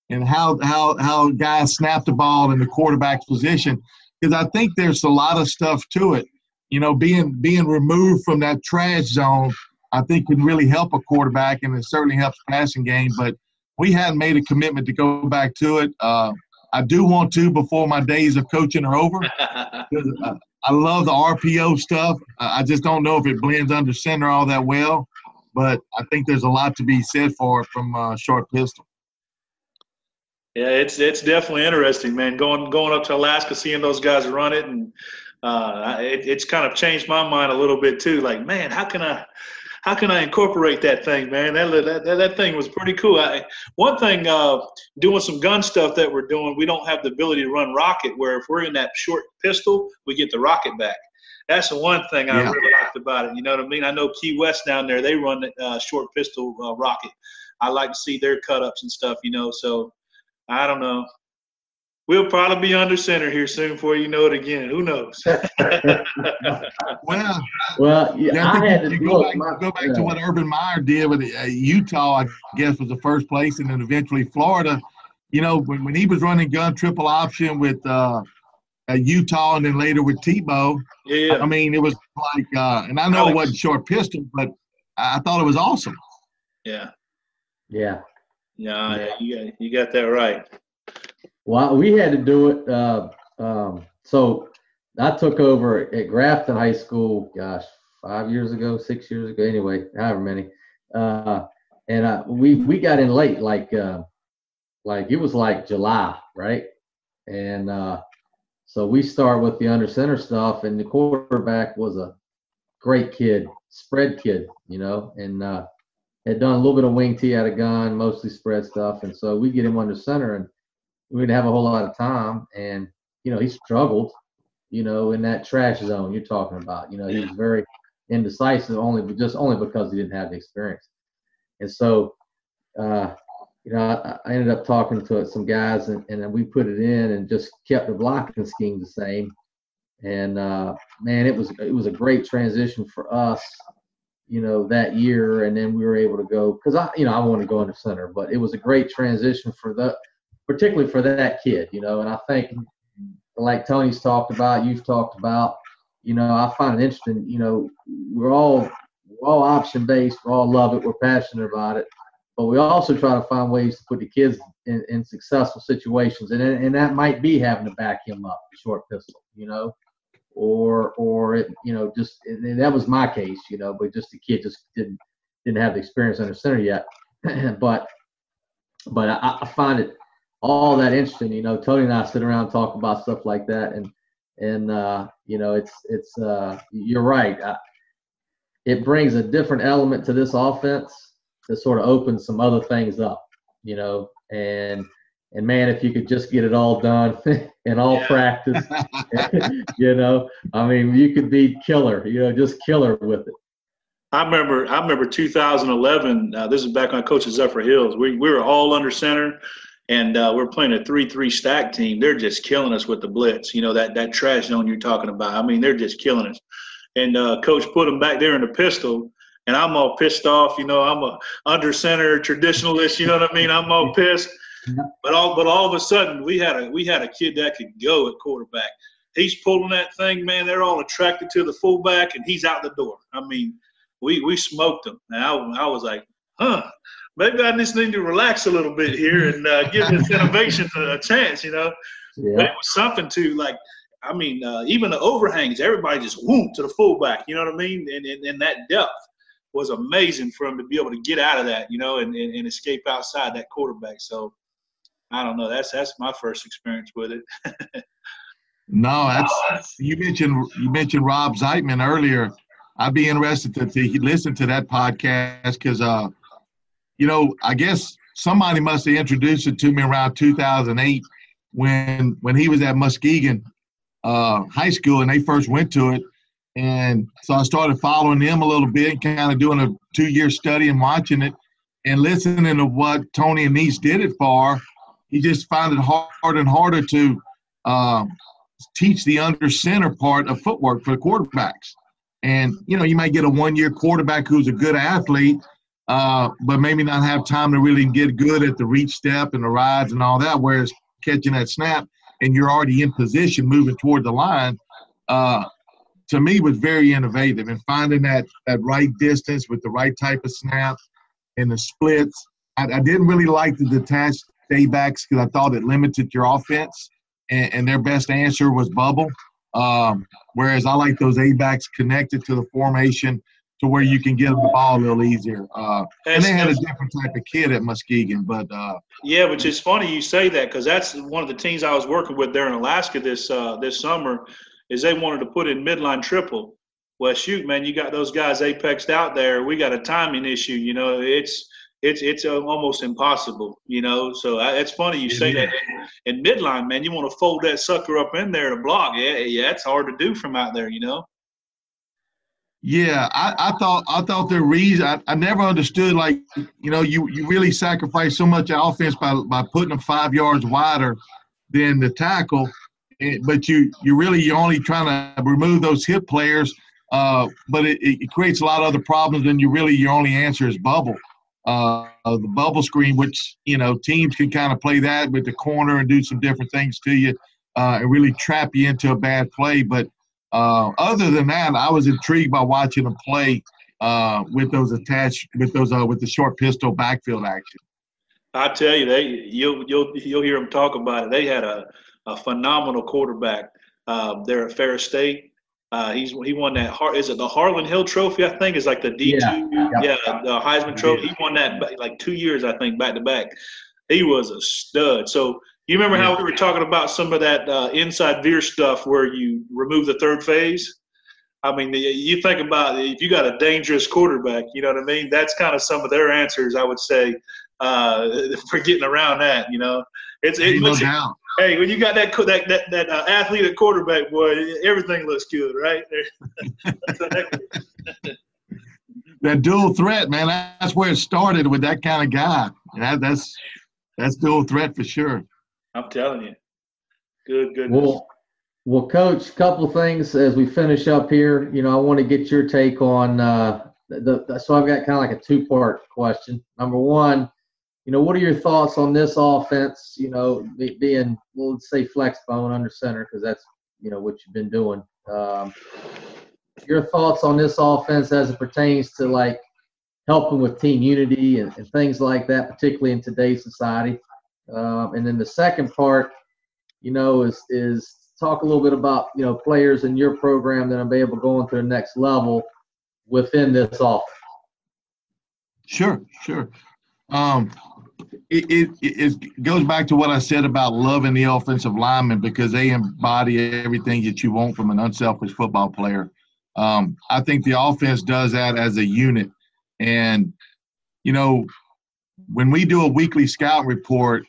and how how how guys snap the ball in the quarterback's position because I think there's a lot of stuff to it. You know, being being removed from that trash zone, I think can really help a quarterback, and it certainly helps passing game. But we hadn't made a commitment to go back to it. Uh, I do want to before my days of coaching are over. uh, I love the RPO stuff. I just don't know if it blends under center all that well, but I think there's a lot to be said for from uh, short pistol. Yeah, it's it's definitely interesting, man. Going going up to Alaska, seeing those guys run it, and uh, it, it's kind of changed my mind a little bit too. Like, man, how can I how can I incorporate that thing, man? That that, that thing was pretty cool. I, one thing, uh, doing some gun stuff that we're doing, we don't have the ability to run rocket. Where if we're in that short pistol, we get the rocket back. That's the one thing I yeah. really liked about it. You know what I mean? I know Key West down there, they run uh, short pistol uh, rocket. I like to see their cut ups and stuff, you know. So I don't know. We'll probably be under center here soon before you know it again. Who knows? well, well, yeah, I, I had to go back, my, go back yeah. to what Urban Meyer did with uh, Utah. I guess was the first place, and then eventually Florida. You know, when, when he was running gun triple option with uh, uh, Utah, and then later with Tebow. Yeah. I mean, it was like, uh, and I know it wasn't short pistol, but I thought it was awesome. Yeah. Yeah. Yeah, yeah. you got you got that right. Well, we had to do it. Uh, um, so I took over at Grafton High School, gosh, five years ago, six years ago, anyway, however many. Uh, and uh, we we got in late, like uh, like it was like July, right? And uh, so we start with the under center stuff, and the quarterback was a great kid, spread kid, you know, and uh, had done a little bit of wing tee out of gun, mostly spread stuff, and so we get him under center and we didn't have a whole lot of time, and you know he struggled, you know, in that trash zone you're talking about. You know, he was very indecisive only, just only because he didn't have the experience. And so, uh, you know, I, ended up talking to some guys, and, and we put it in and just kept the blocking scheme the same. And uh, man, it was it was a great transition for us, you know, that year. And then we were able to go because I, you know, I want to go into center, but it was a great transition for the particularly for that kid, you know. And I think, like Tony's talked about, you've talked about, you know, I find it interesting. You know, we're all we're all option based. We all love it. We're passionate about it, but we also try to find ways to put the kids in, in successful situations, and and that might be having to back him up, short pistol, you know. Or, or it, you know, just that was my case, you know, but just the kid just didn't didn't have the experience under center yet. but, but I, I find it all that interesting. You know, Tony and I sit around talk about stuff like that, and and uh, you know, it's it's uh, you're right. I, it brings a different element to this offense that sort of opens some other things up, you know. And and man, if you could just get it all done in all yeah. practice, you know, I mean, you could be killer, you know, just killer with it. I remember, I remember 2011. Uh, this is back on Coach Zephyrhills. We we were all under center, and uh, we're playing a three-three stack team. They're just killing us with the blitz. You know that that trash zone you're talking about. I mean, they're just killing us. And uh, Coach put them back there in the pistol, and I'm all pissed off. You know, I'm a under center traditionalist. You know what I mean? I'm all pissed. But all but all of a sudden we had a we had a kid that could go at quarterback. He's pulling that thing, man. They're all attracted to the fullback, and he's out the door. I mean, we we smoked them. And I, I was like, huh, maybe I just need to relax a little bit here and uh, give this innovation a chance, you know. Yeah. But it was something to like. I mean, uh, even the overhangs, everybody just whoop to the fullback. You know what I mean? And, and, and that depth was amazing for him to be able to get out of that, you know, and, and, and escape outside that quarterback. So I don't know. That's that's my first experience with it. no, that's you mentioned you mentioned Rob Zeitman earlier. I'd be interested to, to listen to that podcast because, uh, you know, I guess somebody must have introduced it to me around 2008 when when he was at Muskegon uh, High School and they first went to it. And so I started following them a little bit, kind of doing a two-year study and watching it and listening to what Tony Annese did it for he just found it hard and harder to uh, teach the under center part of footwork for the quarterbacks. And you know, you might get a one-year quarterback who's a good athlete, uh, but maybe not have time to really get good at the reach step and the rides and all that. Whereas catching that snap and you're already in position, moving toward the line, uh, to me was very innovative and finding that that right distance with the right type of snap and the splits. I, I didn't really like the detached day backs because I thought it limited your offense, and, and their best answer was bubble. Um, whereas I like those A backs connected to the formation to where you can get them the ball a little easier. Uh, and they had a different type of kid at Muskegon, but uh, yeah, which is funny you say that because that's one of the teams I was working with there in Alaska this uh, this summer. Is they wanted to put in midline triple. Well, shoot, man, you got those guys apexed out there. We got a timing issue. You know, it's it's it's uh, almost impossible, you know. So I, it's funny you say that. In, in midline, man, you want to fold that sucker up in there to block. Yeah, yeah, it's hard to do from out there, you know. Yeah, I, I thought I thought the reason I, I never understood like you know you you really sacrifice so much offense by by putting them five yards wider than the tackle, eh, but you you really you're only trying to remove those hip players, uh, but it, it creates a lot of other problems. And you really your only answer is bubble uh, the bubble screen, which you know teams can kind of play that with the corner and do some different things to you uh, and really trap you into a bad play. But uh, other than that, I was intrigued by watching them play uh, with those attached with those uh, with the short pistol backfield action. I tell you, they you'll you'll you'll hear them talk about it. They had a, a phenomenal quarterback uh, there at Ferris State. Uh, he's he won that. Is it the Harlan Hill Trophy? I think is like the D two. Yeah, yeah, yeah, the Heisman Trophy. He won that like two years, I think, back to back. He was a stud. So you remember how we were talking about some of that uh, inside veer stuff where you remove the third phase? I mean, you think about if you got a dangerous quarterback, you know what I mean? That's kind of some of their answers, I would say, uh, for getting around that. You know, it's it, no doubt hey, when you got that that that, that uh, athlete at quarterback, boy, everything looks good, right? that dual threat, man. That's where it started with that kind of guy. That, that's that's dual threat for sure. I'm telling you. Good, good. Well, well, coach, couple things as we finish up here. You know, I want to get your take on uh, the, the so I've got kind of like a two part question. Number one you know, what are your thoughts on this offense? You know, being well, let's say flex bone under center because that's you know what you've been doing. Um, your thoughts on this offense as it pertains to like helping with team unity and, and things like that, particularly in today's society. Um, and then the second part, you know, is is talk a little bit about you know players in your program that are able going to the next level within this offense. Sure, sure. Um, it, it, it goes back to what I said about loving the offensive linemen because they embody everything that you want from an unselfish football player. Um, I think the offense does that as a unit. And, you know, when we do a weekly scout report,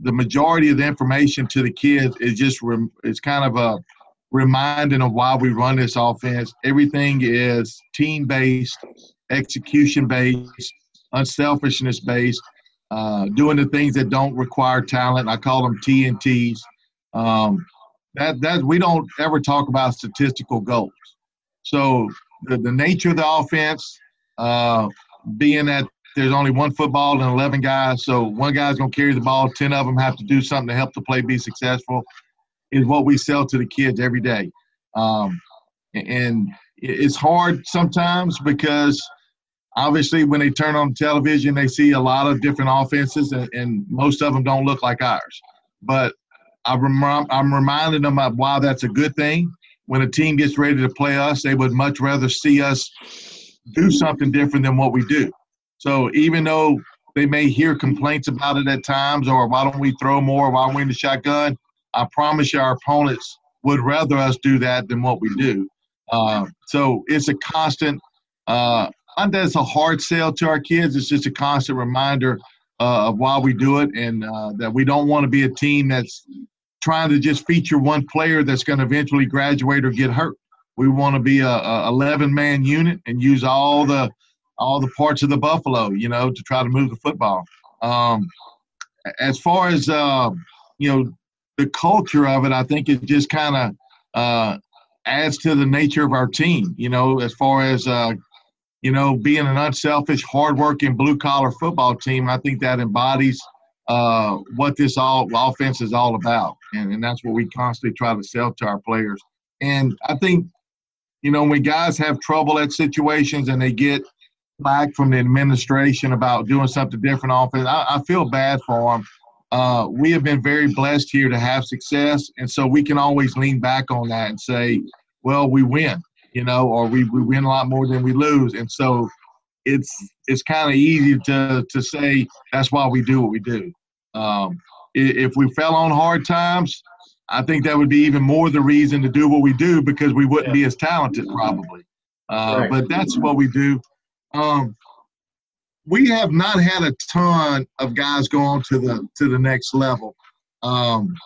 the majority of the information to the kids is just rem- it's kind of a reminding of why we run this offense. Everything is team based, execution based, unselfishness based, uh, doing the things that don't require talent. I call them TNTs. Um, that that we don't ever talk about statistical goals. So the, the nature of the offense, uh, being that there's only one football and 11 guys, so one guy's going to carry the ball, 10 of them have to do something to help the play be successful, is what we sell to the kids every day. Um, and it's hard sometimes because obviously when they turn on television, they see a lot of different offenses, and, and most of them don't look like ours. But I'm, I'm reminding them of why that's a good thing. When a team gets ready to play us, they would much rather see us do something different than what we do. So even though they may hear complaints about it at times, or why don't we throw more, why don't we in the shotgun, I promise you our opponents would rather us do that than what we do. Uh, so it's a constant, uh, not that it's a hard sell to our kids, it's just a constant reminder uh, of why we do it and uh, that we don't want to be a team that's trying to just feature one player that's going to eventually graduate or get hurt. We want to be a, a 11 man unit and use all the all the parts of the buffalo, you know, to try to move the football. Um, as far as uh, you know, the culture of it, I think it just kind of uh, adds to the nature of our team. You know, as far as uh, you know, being an unselfish, hardworking, blue collar football team, I think that embodies uh, what this all offense is all about, and, and that's what we constantly try to sell to our players. And I think, you know, when guys have trouble at situations and they get flack from the administration about doing something different offense. I, I feel bad for them. Uh, we have been very blessed here to have success, and so we can always lean back on that and say, "Well, we win," you know, or we, we win a lot more than we lose, and so it's it's kind of easy to to say that's why we do what we do. Um, if we fell on hard times, I think that would be even more the reason to do what we do because we wouldn't be as talented probably. Uh, right. But that's what we do. Um, we have not had a ton of guys go on to the to the next level. Um,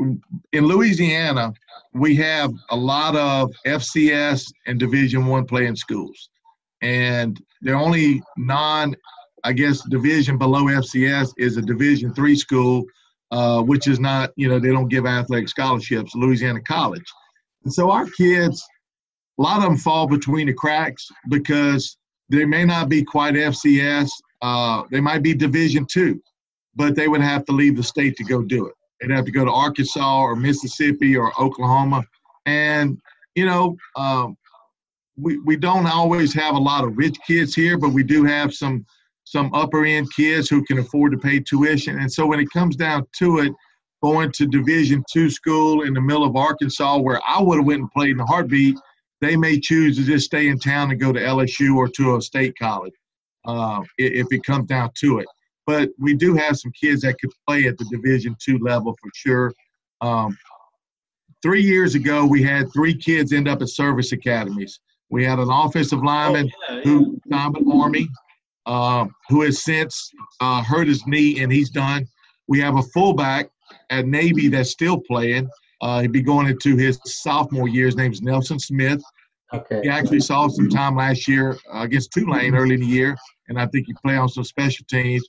in Louisiana, we have a lot of FCS and Division One playing schools, and they're only non, I guess, division below FCS is a Division Three school, uh, which is not, you know, they don't give athletic scholarships. Louisiana College, and so our kids a lot of them fall between the cracks because they may not be quite FCS. Uh, they might be Division two, but they would have to leave the state to go do it. They'd have to go to Arkansas or Mississippi or Oklahoma, and you know, um, we we don't always have a lot of rich kids here, but we do have some some upper end kids who can afford to pay tuition. And so when it comes down to it, going to Division two school in the middle of Arkansas, where I would have went and played in a heartbeat they may choose to just stay in town and go to LSU or to a state college uh, if it comes down to it. But we do have some kids that could play at the Division two level for sure. Um, three years ago, we had three kids end up at service academies. We had an offensive lineman oh, yeah, yeah. who Simon Army, uh, who has since uh, hurt his knee and he's done. We have a fullback at Navy that's still playing. Uh, he'd be going into his sophomore year. His name's Nelson Smith. Okay. He actually saw some time last year uh, against Tulane early in the year, and I think he played on some special teams.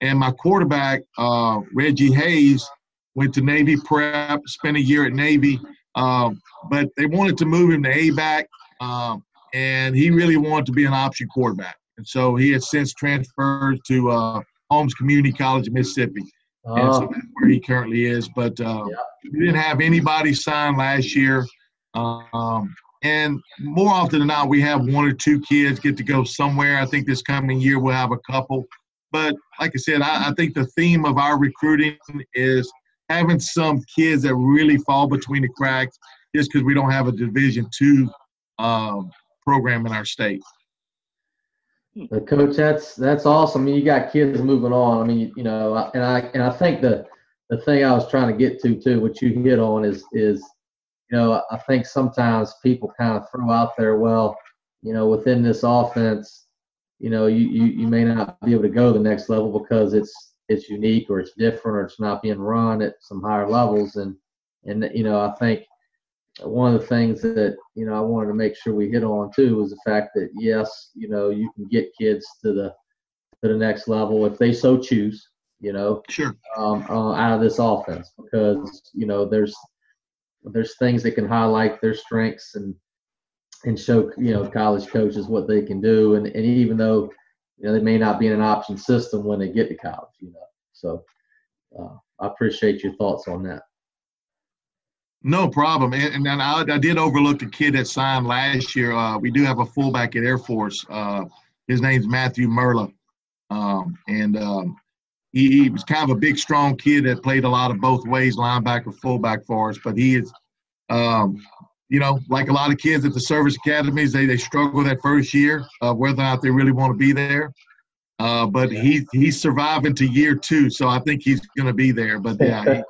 And my quarterback, uh, Reggie Hayes, went to Navy prep, spent a year at Navy, um, but they wanted to move him to A back, um, and he really wanted to be an option quarterback. And so he has since transferred to uh, Holmes Community College of Mississippi. Oh. And so that's where he currently is. But uh, yeah. we didn't have anybody sign last year. Um, and more often than not, we have one or two kids get to go somewhere. I think this coming year we'll have a couple. But like I said, I, I think the theme of our recruiting is having some kids that really fall between the cracks just because we don't have a Division two um, program in our state. But coach, that's that's awesome. I mean, you got kids moving on. I mean, you know, and I and I think the the thing I was trying to get to too, what you hit on is is you know, I think sometimes people kind of throw out there, well, you know, within this offense, you know, you, you, you may not be able to go the next level because it's it's unique or it's different or it's not being run at some higher levels. And and you know, I think one of the things that you know I wanted to make sure we hit on too was the fact that yes, you know, you can get kids to the to the next level if they so choose. You know, sure, um, uh, out of this offense because you know there's there's things that can highlight their strengths and and show you know college coaches what they can do. And, and even though you know they may not be in an option system when they get to college you know. So uh, i appreciate your thoughts on that. No problem. And, and I, I, did overlook a kid that signed last year. Uh, we do have a fullback at air force. Uh, his name's matthew merla. Um, and um, he, he, was kind of a big, strong kid that played a lot of both ways, linebacker, fullback for us. But he is, um, you know, like a lot of kids at the service academies, they, they struggle that first year uh, whether or not they really want to be there. Uh, but he he's surviving to year two, so I think he's going to be there. But yeah, he,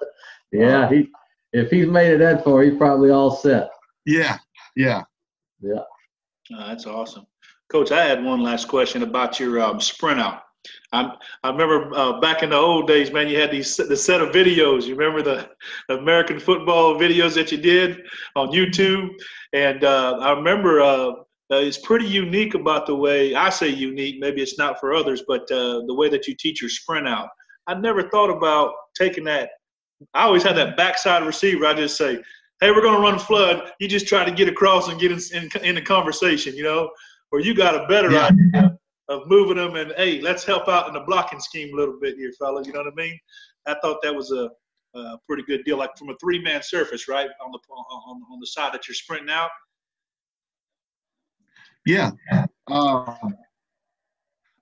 yeah, he if he's made it that far, he's probably all set. Yeah, yeah, yeah. Oh, that's awesome, Coach. I had one last question about your um, sprint out. I I remember uh, back in the old days, man. You had these the set of videos. You remember the, the American football videos that you did on YouTube, and uh, I remember uh, uh, it's pretty unique about the way I say unique. Maybe it's not for others, but uh, the way that you teach your sprint out. I never thought about taking that. I always had that backside receiver. I just say, "Hey, we're going to run a flood." You just try to get across and get in in, in the conversation, you know. Or you got a better yeah. idea of moving them and hey, let's help out in the blocking scheme a little bit here, fella. You know what I mean? I thought that was a, a pretty good deal, like from a three-man surface, right on the on, on the side that you're sprinting out. Yeah. Um,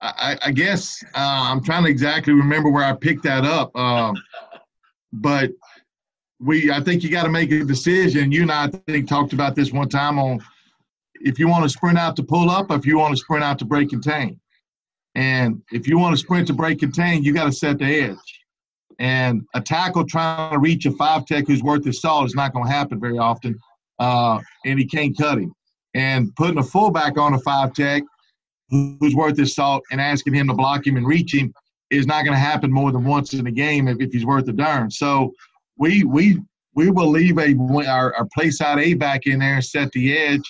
I, I, guess uh, I'm trying to exactly remember where I picked that up. Um, but we, I think you got to make a decision. You and I, I think, talked about this one time on if you want to sprint out to pull up, if you want to sprint out to break contain. And if you want to sprint to break contain, you got to set the edge. And a tackle trying to reach a five tech who's worth his salt is not going to happen very often, uh, and he can't cut him. And putting a fullback on a five tech who's worth his salt and asking him to block him and reach him is not going to happen more than once in a game if, if he's worth a darn. So we we we will leave a our, our play side A back in there and set the edge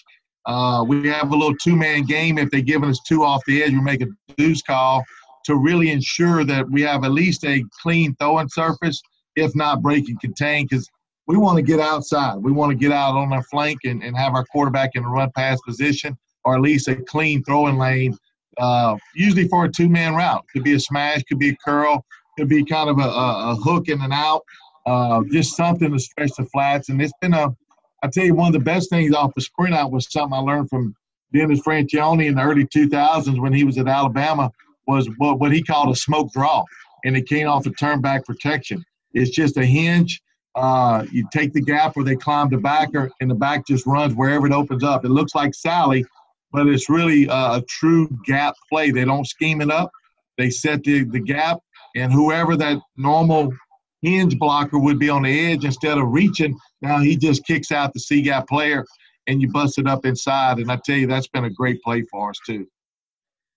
uh, we have a little two-man game. If they're giving us two off the edge, we make a deuce call to really ensure that we have at least a clean throwing surface, if not break and contain, because we want to get outside. We want to get out on our flank and, and have our quarterback in a run pass position, or at least a clean throwing lane, uh, usually for a two-man route. Could be a smash, could be a curl, could be kind of a, a, a hook in and out, uh, just something to stretch the flats. And it's been a I tell you, one of the best things off the sprint out was something I learned from Dennis Franchione in the early 2000s when he was at Alabama was what, what he called a smoke draw, and it came off a turn back protection. It's just a hinge. Uh, you take the gap where they climb the backer, and the back just runs wherever it opens up. It looks like Sally, but it's really a, a true gap play. They don't scheme it up. They set the, the gap, and whoever that normal hinge blocker would be on the edge instead of reaching. Now he just kicks out the C gap player and you bust it up inside. And I tell you, that's been a great play for us too.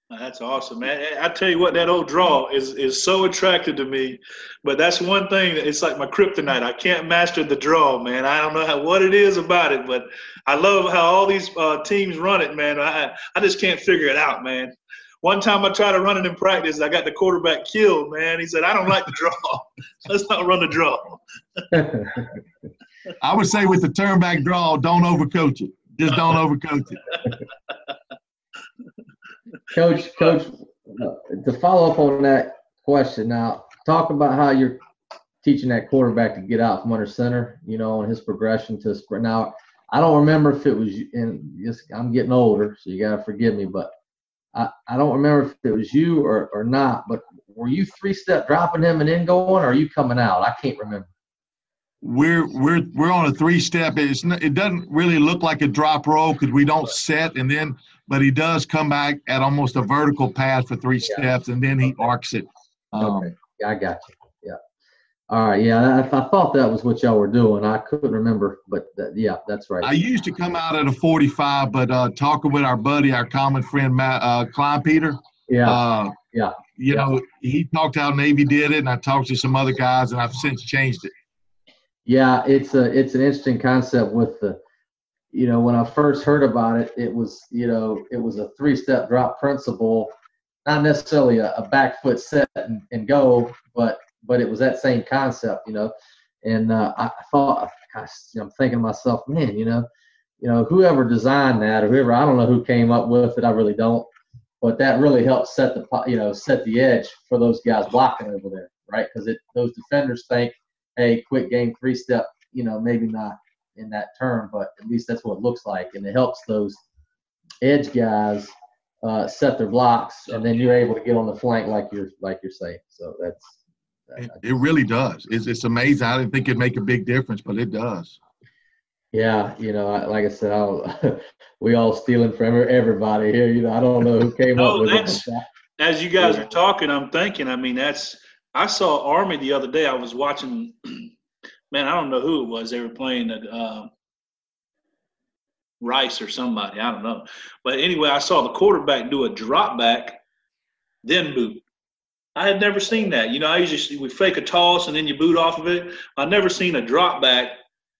That's awesome, man. I tell you what, that old draw is is so attractive to me. But that's one thing that it's like my kryptonite. I can't master the draw, man. I don't know how, what it is about it, but I love how all these uh, teams run it, man. I I just can't figure it out, man. One time I tried to run it in practice, I got the quarterback killed, man. He said, I don't like the draw. Let's not run the draw. I would say with the turn back draw, don't overcoach it. Just don't overcoach it. Coach, coach, uh, to follow up on that question now, talk about how you're teaching that quarterback to get out from under center, you know, on his progression to sprint. Now, I don't remember if it was, and just, I'm getting older, so you got to forgive me, but I, I don't remember if it was you or, or not, but were you three step dropping him and then going, or are you coming out? I can't remember. We're we're we're on a three step. It's not, it doesn't really look like a drop roll because we don't set and then, but he does come back at almost a vertical pass for three yeah. steps and then he arcs it. Um, okay, I got you. Yeah. All right, yeah, I, I thought that was what y'all were doing. I couldn't remember, but that, yeah, that's right. I used to come out at a 45, but uh, talking with our buddy, our common friend, Matt uh, Kleinpeter, yeah, uh, yeah, you yeah. know, he talked how Navy did it, and I talked to some other guys, and I've since changed it. Yeah. It's a it's an interesting concept with the, you know, when I first heard about it, it was you know it was a three step drop principle, not necessarily a, a back foot set and, and go, but but it was that same concept, you know. And uh, I thought, gosh, I'm thinking to myself, man, you know, you know, whoever designed that or whoever, I don't know who came up with it. I really don't. But that really helps set the, you know, set the edge for those guys blocking over there, right? Because it those defenders think, hey, quick game three step, you know, maybe not in that term, but at least that's what it looks like, and it helps those edge guys uh, set their blocks, and then you're able to get on the flank like you're like you're saying. So that's It, it really does. It's, it's amazing. I didn't think it'd make a big difference, but it does. Yeah, you know, I, like I said, I'll, we all stealing from everybody here. You know, I don't know who came No, up with that's- it. As you guys are talking, I'm thinking. I mean, that's. I saw Army the other day. I was watching. Man, I don't know who it was. They were playing at uh, Rice or somebody. I don't know. But anyway, I saw the quarterback do a drop back, then boot. I had never seen that. You know, I usually we fake a toss and then you boot off of it. I've never seen a drop back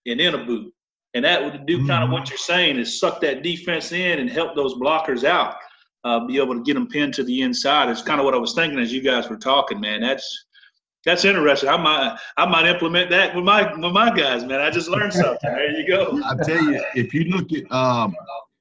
and then a boot. And that would do kind of Mhm. what you're saying is suck that defense in and help those blockers out uh, be able to get them pinned to the inside. It's kind of what I was thinking as you guys were talking, man. That's that's interesting. I might I might implement that with my with my guys, man. I just learned something. There you go. I tell you, if you look at um,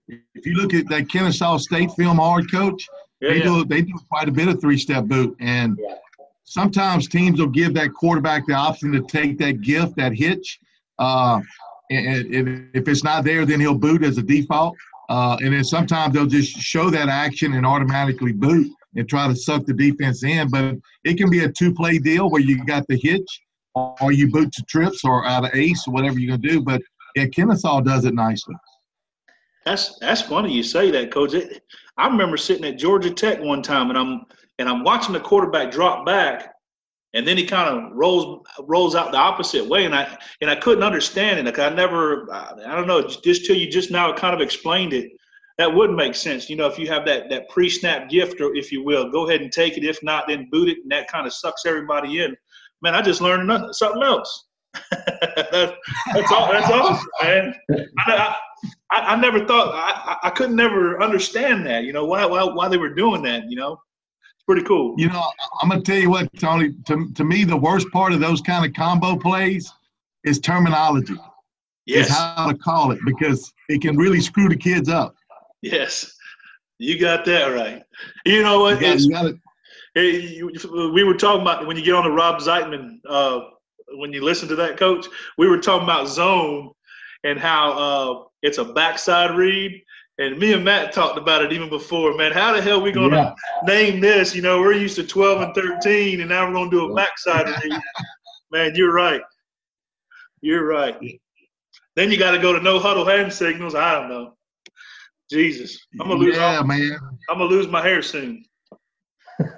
if you look at that Kennesaw State film hard coach, Yeah, they yeah. do they do quite a bit of three step boot, and Yeah. sometimes teams will give that quarterback the option to take that gift, that hitch. Uh, and, and if it's not there, then he'll boot as a default. Uh, and then sometimes they'll just show that action and automatically boot and try to suck the defense in. But it can be a two play deal where you got the hitch or you boot to trips or out of ace or whatever you're going to do. But yeah, Kennesaw does it nicely. That's that's funny you say that, coach. It, I remember sitting at Georgia Tech one time, and I'm and I'm watching the quarterback drop back, and then he kind of rolls rolls out the opposite way, and I and I couldn't understand it. Like I never, I don't know, just till you just now kind of explained it, that would make sense. You know, if you have that that pre snap gift, or if you will, go ahead and take it. If not, then boot it, and that kind of sucks everybody in. Man, I just learned nothing, something else. that, that's all. That's awesome, man. I, I, I, never thought I, I- couldn't never understand that. You know why why why they were doing that. You know, it's pretty cool. You know, I'm gonna tell you what, Tony. To, to me, the worst part of those kind of combo plays is terminology. Yes, Is how to call it because it can really screw the kids up. Yes, you got that right. You know what? you got to, Hey, you- we were talking about when you get on the Rob Zeitman, uh, when you listen to that coach, we were talking about zone and how uh, it's a backside read. And me and Matt talked about it even before, man. How the hell are we going to Yeah, name this? You know, we're used to 12 and 13, and now we're going to do a backside read. Man, you're right. You're right. Then you got to go to no huddle hand signals. I don't know. Jesus, I'm gonna lose. yeah, all- man. I'm gonna lose my hair soon.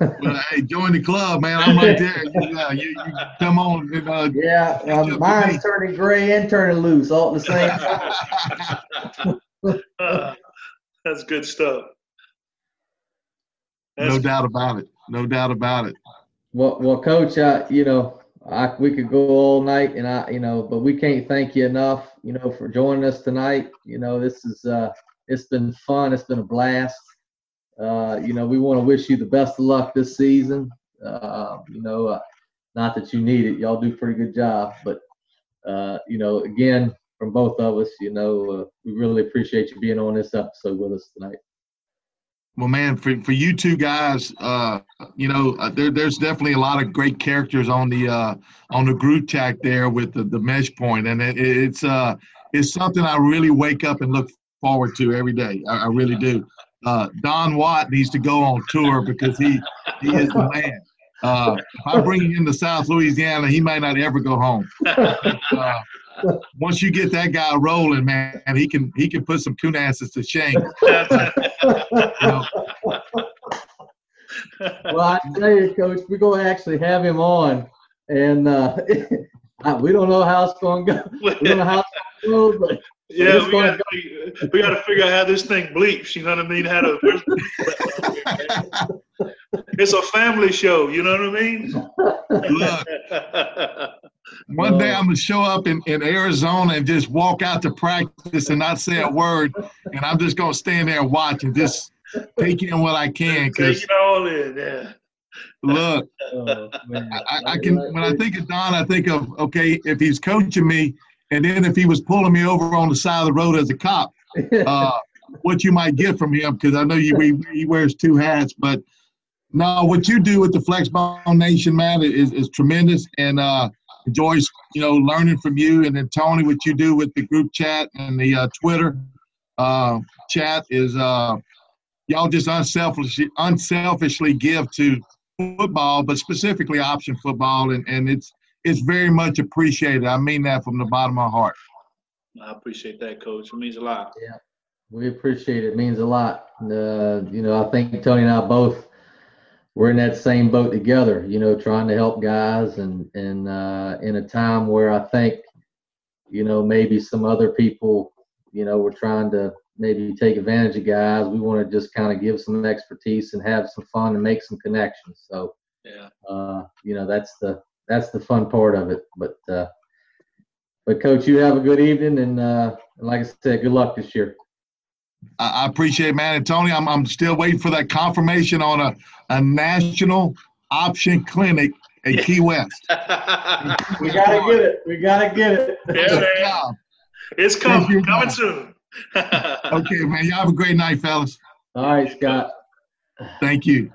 Well, hey, join the club, man. I'm right there. Yeah, you, you come on. And, uh, yeah. Um, mine's turning gray and turning loose all at the same time. Uh, that's good stuff. That's, no doubt about it. No doubt about it. Well, well, coach, I, you know, I, we could go all night, and I, you know, but we can't thank you enough, you know, for joining us tonight. You know, this is, uh, it's been fun. It's been a blast. Uh, you know, we want to wish you the best of luck this season. Uh, you know, uh, not that you need it, y'all do pretty good job, but uh, you know, again, from both of us, you know, uh, we really appreciate you being on this episode with us tonight. Well, man, for, for you two guys, uh, you know, uh, there, there's definitely a lot of great characters on the uh, on the group chat there with the, the mesh point, and it, it's uh, it's something I really wake up and look forward to every day. I, I really do. Uh, Don Watt needs to go on tour because he he is the man. Uh, if I bring him to South Louisiana, he might not ever go home. Uh, once you get that guy rolling, man, he can he can put some coonasses to shame. You know, well, I tell you, Coach, we're going to actually have him on and uh, we don't know how it's going to go. We don't know how it's going to go, but yeah, we got, to, we got to figure out how this thing bleeps. You know what I mean? How to. it's a family show. You know what I mean? Look, one day I'm gonna show up in, in Arizona and just walk out to practice and not say a word, and I'm just gonna stand there and watch and just take in what I can. Take it all in, yeah. Look, oh, I, I, can when I think of Don, I think of okay, if he's coaching me, and then if he was pulling me over on the side of the road as a cop, uh, what you might get from him, because I know you he, he wears two hats, but no, what you do with the Flexbone Nation, man, is, is tremendous, and uh, enjoys you know learning from you. And then Tony, what you do with the group chat and the uh, Twitter uh, chat is uh, y'all just unselfishly unselfishly give to football, but specifically option football, and, and it's it's very much appreciated. I mean that from the bottom of my heart. I appreciate that, Coach. It means a lot. Yeah, we appreciate it. it means a lot. Uh, you know, I think Tony and I both we're in that same boat together. You know, trying to help guys, and and uh, in a time where I think, you know, maybe some other people, you know, we're trying to maybe take advantage of guys. We want to just kind of give some expertise and have some fun and make some connections. So, yeah, uh, you know, that's the that's the fun part of it. But uh, but coach, you have a good evening, and, uh, and like I said, good luck this year. I appreciate it, man. And Tony, I'm I'm still waiting for that confirmation on a, a national option clinic at Key West. we gotta get it. We gotta get it. Yeah, man. It's coming. Coming soon. okay, man. Y'all have a great night, fellas. All right, Scott. Thank you.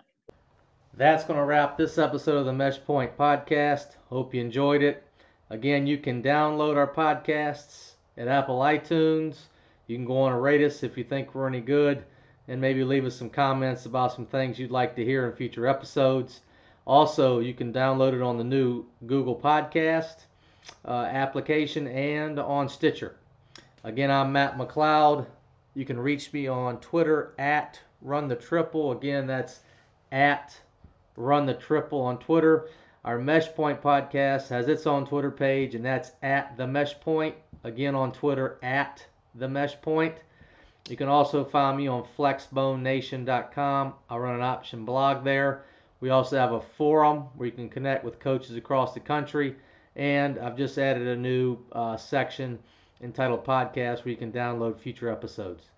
That's going to wrap this episode of the Mesh Point podcast. Hope you enjoyed it. Again, you can download our podcasts at Apple iTunes. You can go on and rate us if you think we're any good, and maybe leave us some comments about some things you'd like to hear in future episodes. Also, you can download it on the new Google Podcast uh, application and on Stitcher. Again, I'm Matt McLeod. You can reach me on Twitter at Run the Triple. Again, that's at Run the Triple on Twitter. Our Mesh Point podcast has its own Twitter page, and that's at the Mesh Point. Again, on Twitter at the Mesh Point. You can also find me on flexbonenation.com. I run an option blog there. We also have a forum where you can connect with coaches across the country. And I've just added a new uh, section entitled Podcast where you can download future episodes.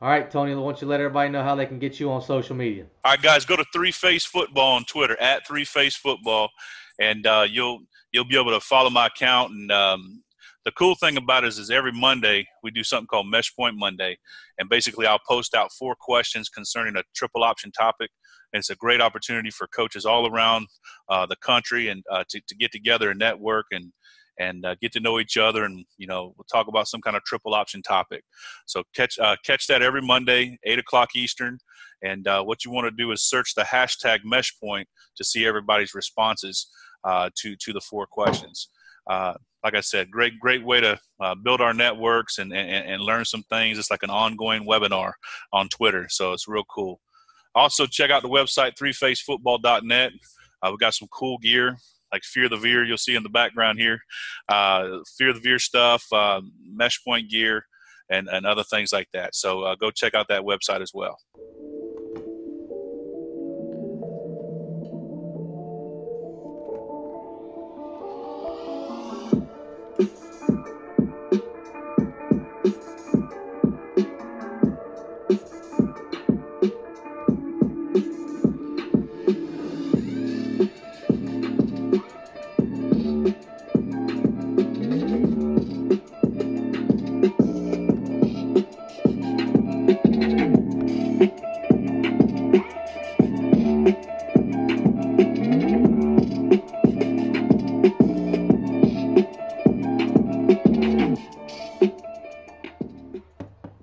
All right, Tony, why don't you let everybody know how they can get you on social media? All right, guys, go to Three Phase Football on Twitter at Three Phase Football, and uh, you'll you'll be able to follow my account. And um, the cool thing about it is, is every Monday we do something called Mesh Point Monday, and basically I'll post out four questions concerning a triple option topic. And it's a great opportunity for coaches all around uh, the country and uh, to, to get together and network and and uh, get to know each other and you know we'll talk about some kind of triple option topic. So catch uh, catch that every monday 8 o'clock eastern and uh, what you want to do is search the hashtag meshpoint to see everybody's responses uh, to to the four questions. Uh, like i said great great way to uh, build our networks and, and, and learn some things. It's like an ongoing webinar on twitter so it's real cool. Also check out the website threephasefootball.net uh, we got some cool gear like Fear the Veer, you'll see in the background here. Uh, Fear the Veer stuff, uh, mesh point gear, and, and other things like that. So uh, go check out that website as well.